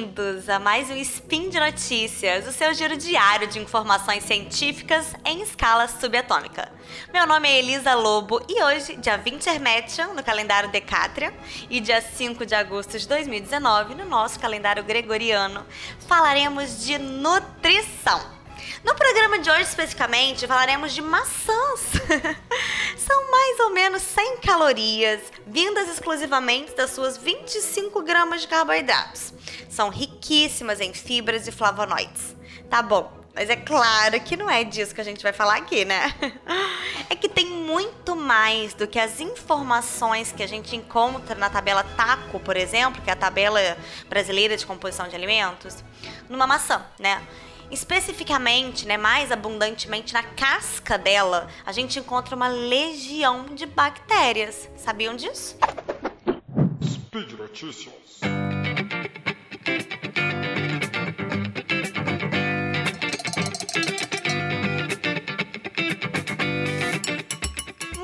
bem-vindos a mais um Spin de Notícias, o seu giro diário de informações científicas em escala subatômica. Meu nome é Elisa Lobo e hoje, dia 20 Hermétion, no calendário Decátria, e dia 5 de agosto de 2019, no nosso calendário gregoriano, falaremos de nutrição. No programa de hoje, especificamente, falaremos de maçãs. São mais ou menos 100 calorias, vindas exclusivamente das suas 25 gramas de carboidratos. São riquíssimas em fibras e flavonoides. Tá bom, mas é claro que não é disso que a gente vai falar aqui, né? É que tem muito mais do que as informações que a gente encontra na tabela TACO, por exemplo, que é a tabela brasileira de composição de alimentos, numa maçã, né? Especificamente, né, mais abundantemente na casca dela, a gente encontra uma legião de bactérias. Sabiam disso? Speed Notícias.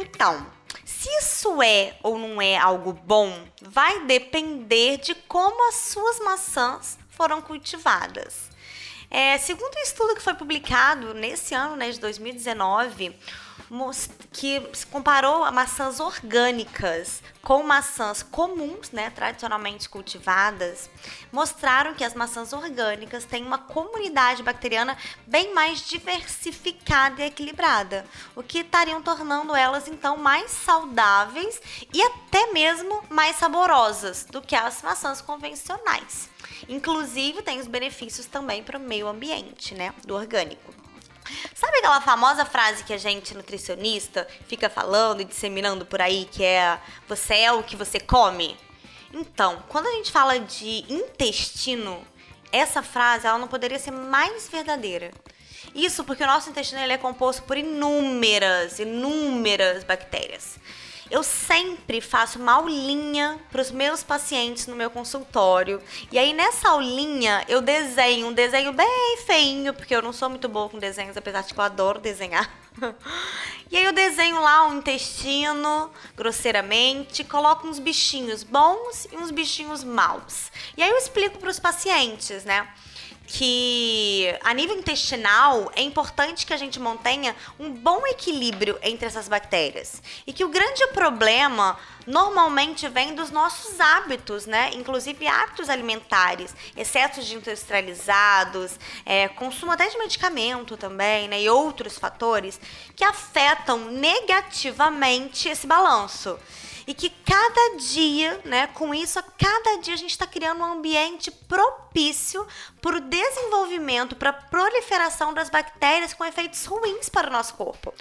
Então, se isso é ou não é algo bom, vai depender de como as suas maçãs foram cultivadas. É, segundo um estudo que foi publicado nesse ano, né, de 2019, que comparou maçãs orgânicas com maçãs comuns, né, tradicionalmente cultivadas, mostraram que as maçãs orgânicas têm uma comunidade bacteriana bem mais diversificada e equilibrada, o que estariam tornando elas então mais saudáveis e até mesmo mais saborosas do que as maçãs convencionais. Inclusive tem os benefícios também para o meio ambiente, né, do orgânico. Sabe aquela famosa frase que a gente, nutricionista, fica falando e disseminando por aí, que é você é o que você come? Então, quando a gente fala de intestino, essa frase ela não poderia ser mais verdadeira. Isso porque o nosso intestino ele é composto por inúmeras, inúmeras bactérias. Eu sempre faço uma aulinha para os meus pacientes no meu consultório. E aí nessa aulinha eu desenho um desenho bem feinho, porque eu não sou muito boa com desenhos, apesar de que eu adoro desenhar. E aí eu desenho lá um intestino, grosseiramente, coloco uns bichinhos bons e uns bichinhos maus. E aí eu explico para os pacientes, né? Que a nível intestinal é importante que a gente mantenha um bom equilíbrio entre essas bactérias. E que o grande problema normalmente vem dos nossos hábitos, né? Inclusive hábitos alimentares, excessos de industrializados, é, consumo até de medicamento também, né? E outros fatores que afetam negativamente esse balanço e que cada dia, né, com isso, a cada dia a gente está criando um ambiente propício para o desenvolvimento, para a proliferação das bactérias com efeitos ruins para o nosso corpo.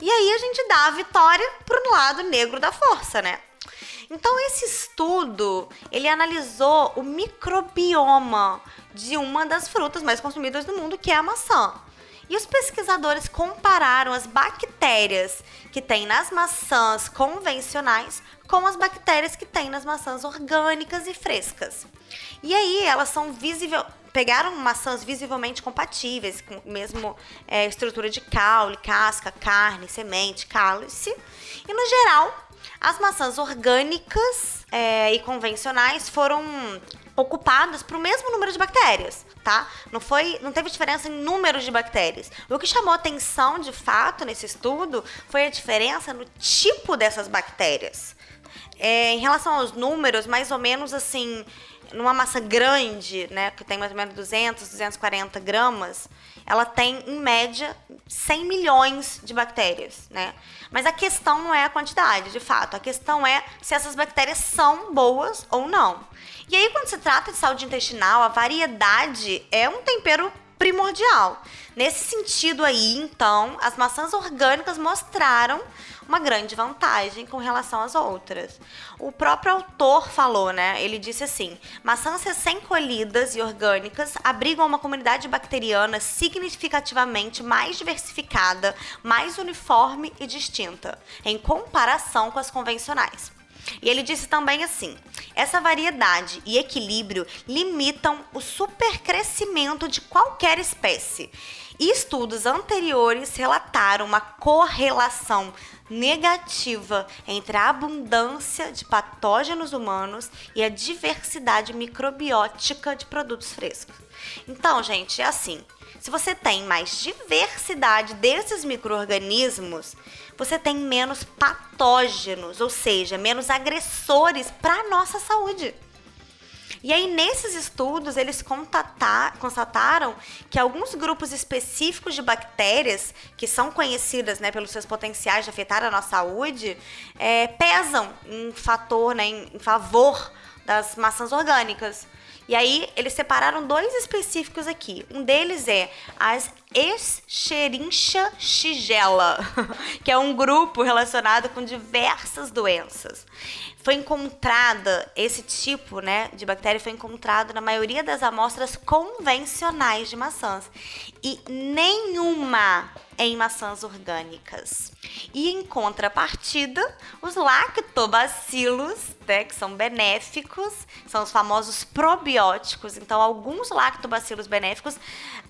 E aí a gente dá a vitória para o lado negro da força, né? Então esse estudo, ele analisou o microbioma de uma das frutas mais consumidas do mundo, que é a maçã. E os pesquisadores compararam as bactérias que tem nas maçãs convencionais com as bactérias que tem nas maçãs orgânicas e frescas. E aí elas são visível, pegaram maçãs visivelmente compatíveis, com mesmo é, estrutura de caule, casca, carne, semente, cálice. E no geral, as maçãs orgânicas é, e convencionais foram ocupadas para o mesmo número de bactérias, tá? Não foi, não teve diferença em número de bactérias. O que chamou atenção de fato nesse estudo foi a diferença no tipo dessas bactérias. É, em relação aos números, mais ou menos assim, numa massa grande, né, que tem mais ou menos 200, 240 gramas, ela tem, em média, 100 milhões de bactérias, né? Mas a questão não é a quantidade, de fato. A questão é se essas bactérias são boas ou não. E aí, quando se trata de saúde intestinal, a variedade é um tempero primordial. Nesse sentido aí, então, as maçãs orgânicas mostraram uma grande vantagem com relação às outras. O próprio autor falou, né? Ele disse assim: maçãs recém-colhidas e orgânicas abrigam uma comunidade bacteriana significativamente mais diversificada, mais uniforme e distinta, em comparação com as convencionais. E ele disse também assim: essa variedade e equilíbrio limitam o supercrescimento de qualquer espécie Estudos anteriores relataram uma correlação negativa entre a abundância de patógenos humanos e a diversidade microbiótica de produtos frescos. Então, gente, é assim. Se você tem mais diversidade desses micro-organismos, você tem menos patógenos, ou seja, menos agressores para a nossa saúde. E aí, nesses estudos, eles constataram que alguns grupos específicos de bactérias, que são conhecidas né, pelos seus potenciais de afetar a nossa saúde, é, pesam em fator, né, em, favor das maçãs orgânicas. E aí, eles separaram dois específicos aqui. Um deles é as Escherichia shigella, que é um grupo relacionado com diversas doenças. Foi encontrada esse tipo, né, de bactéria foi encontrado na maioria das amostras convencionais de maçãs e nenhuma em maçãs orgânicas. E em contrapartida, os lactobacilos, né, que são benéficos, são os famosos probióticos. Então, alguns lactobacilos benéficos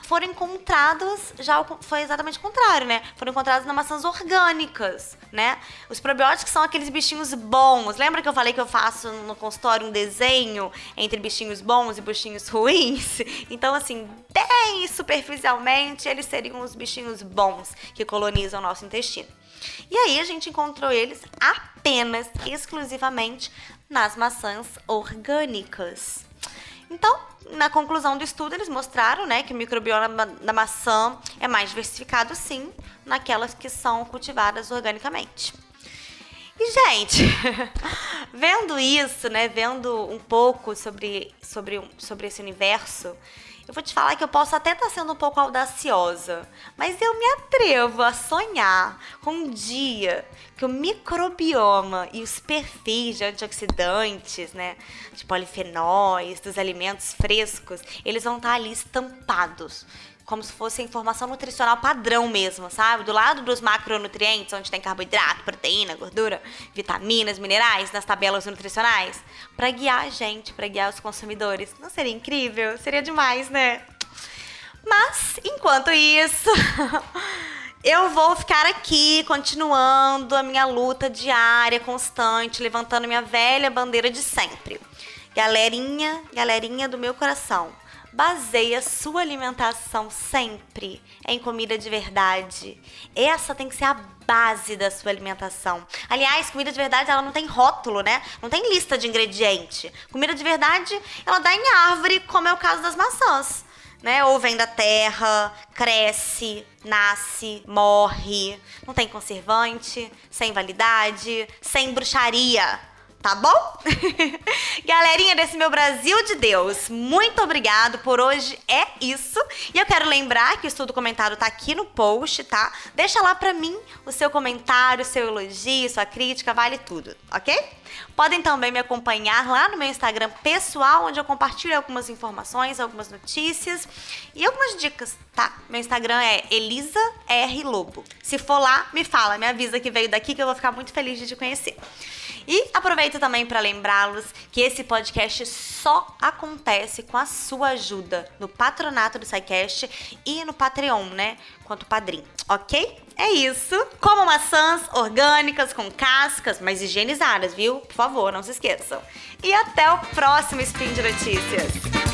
foram encontrados, já foi exatamente o contrário, né? Foram encontrados nas maçãs orgânicas, né? Os probióticos são aqueles bichinhos bons. Lembra que eu falei que eu faço no consultório um desenho entre bichinhos bons e bichinhos ruins? Então, assim, bem superficialmente, eles seriam os bichinhos bons que colonizam o nosso intestino. E aí a gente encontrou eles apenas, exclusivamente, nas maçãs orgânicas. Então, na conclusão do estudo, eles mostraram né, que o microbioma da maçã é mais diversificado, sim, naquelas que são cultivadas organicamente. E, gente, vendo isso, né, vendo um pouco sobre, sobre, sobre esse universo, eu vou te falar que eu posso até estar tá sendo um pouco audaciosa, mas eu me atrevo a sonhar com um dia que o microbioma e os perfis de antioxidantes, né, de polifenóis, dos alimentos frescos, eles vão estar tá ali estampados como se fosse informação nutricional padrão mesmo, sabe? Do lado dos macronutrientes, onde tem carboidrato, proteína, gordura, vitaminas, minerais nas tabelas nutricionais, para guiar a gente, para guiar os consumidores. Não seria incrível? Seria demais, né? Mas, enquanto isso, eu vou ficar aqui continuando a minha luta diária, constante, levantando minha velha bandeira de sempre. Galerinha, galerinha do meu coração Baseia sua alimentação sempre em comida de verdade. Essa tem que ser a base da sua alimentação. Aliás, comida de verdade ela não tem rótulo, né? Não tem lista de ingrediente. Comida de verdade ela dá em árvore, como é o caso das maçãs. Né? Ou vem da terra, cresce, nasce, morre, não tem conservante, sem validade, sem bruxaria tá bom? Galerinha desse meu Brasil de Deus, muito obrigado por hoje. É isso. E eu quero lembrar que o estudo comentado tá aqui no post, tá? Deixa lá pra mim o seu comentário, seu elogio, sua crítica, vale tudo, ok? Podem também me acompanhar lá no meu Instagram pessoal, onde eu compartilho algumas informações, algumas notícias e algumas dicas, tá? Meu Instagram é Elisa R Lobo. Se for lá, me fala, me avisa que veio daqui que eu vou ficar muito feliz de te conhecer. E aproveito também para lembrá-los que esse podcast só acontece com a sua ajuda no patronato do SciCast e no Patreon, né? Quanto padrinho, ok? É isso. Como maçãs orgânicas com cascas, mas higienizadas, viu? Por favor, não se esqueçam. E até o próximo Spin de Notícias.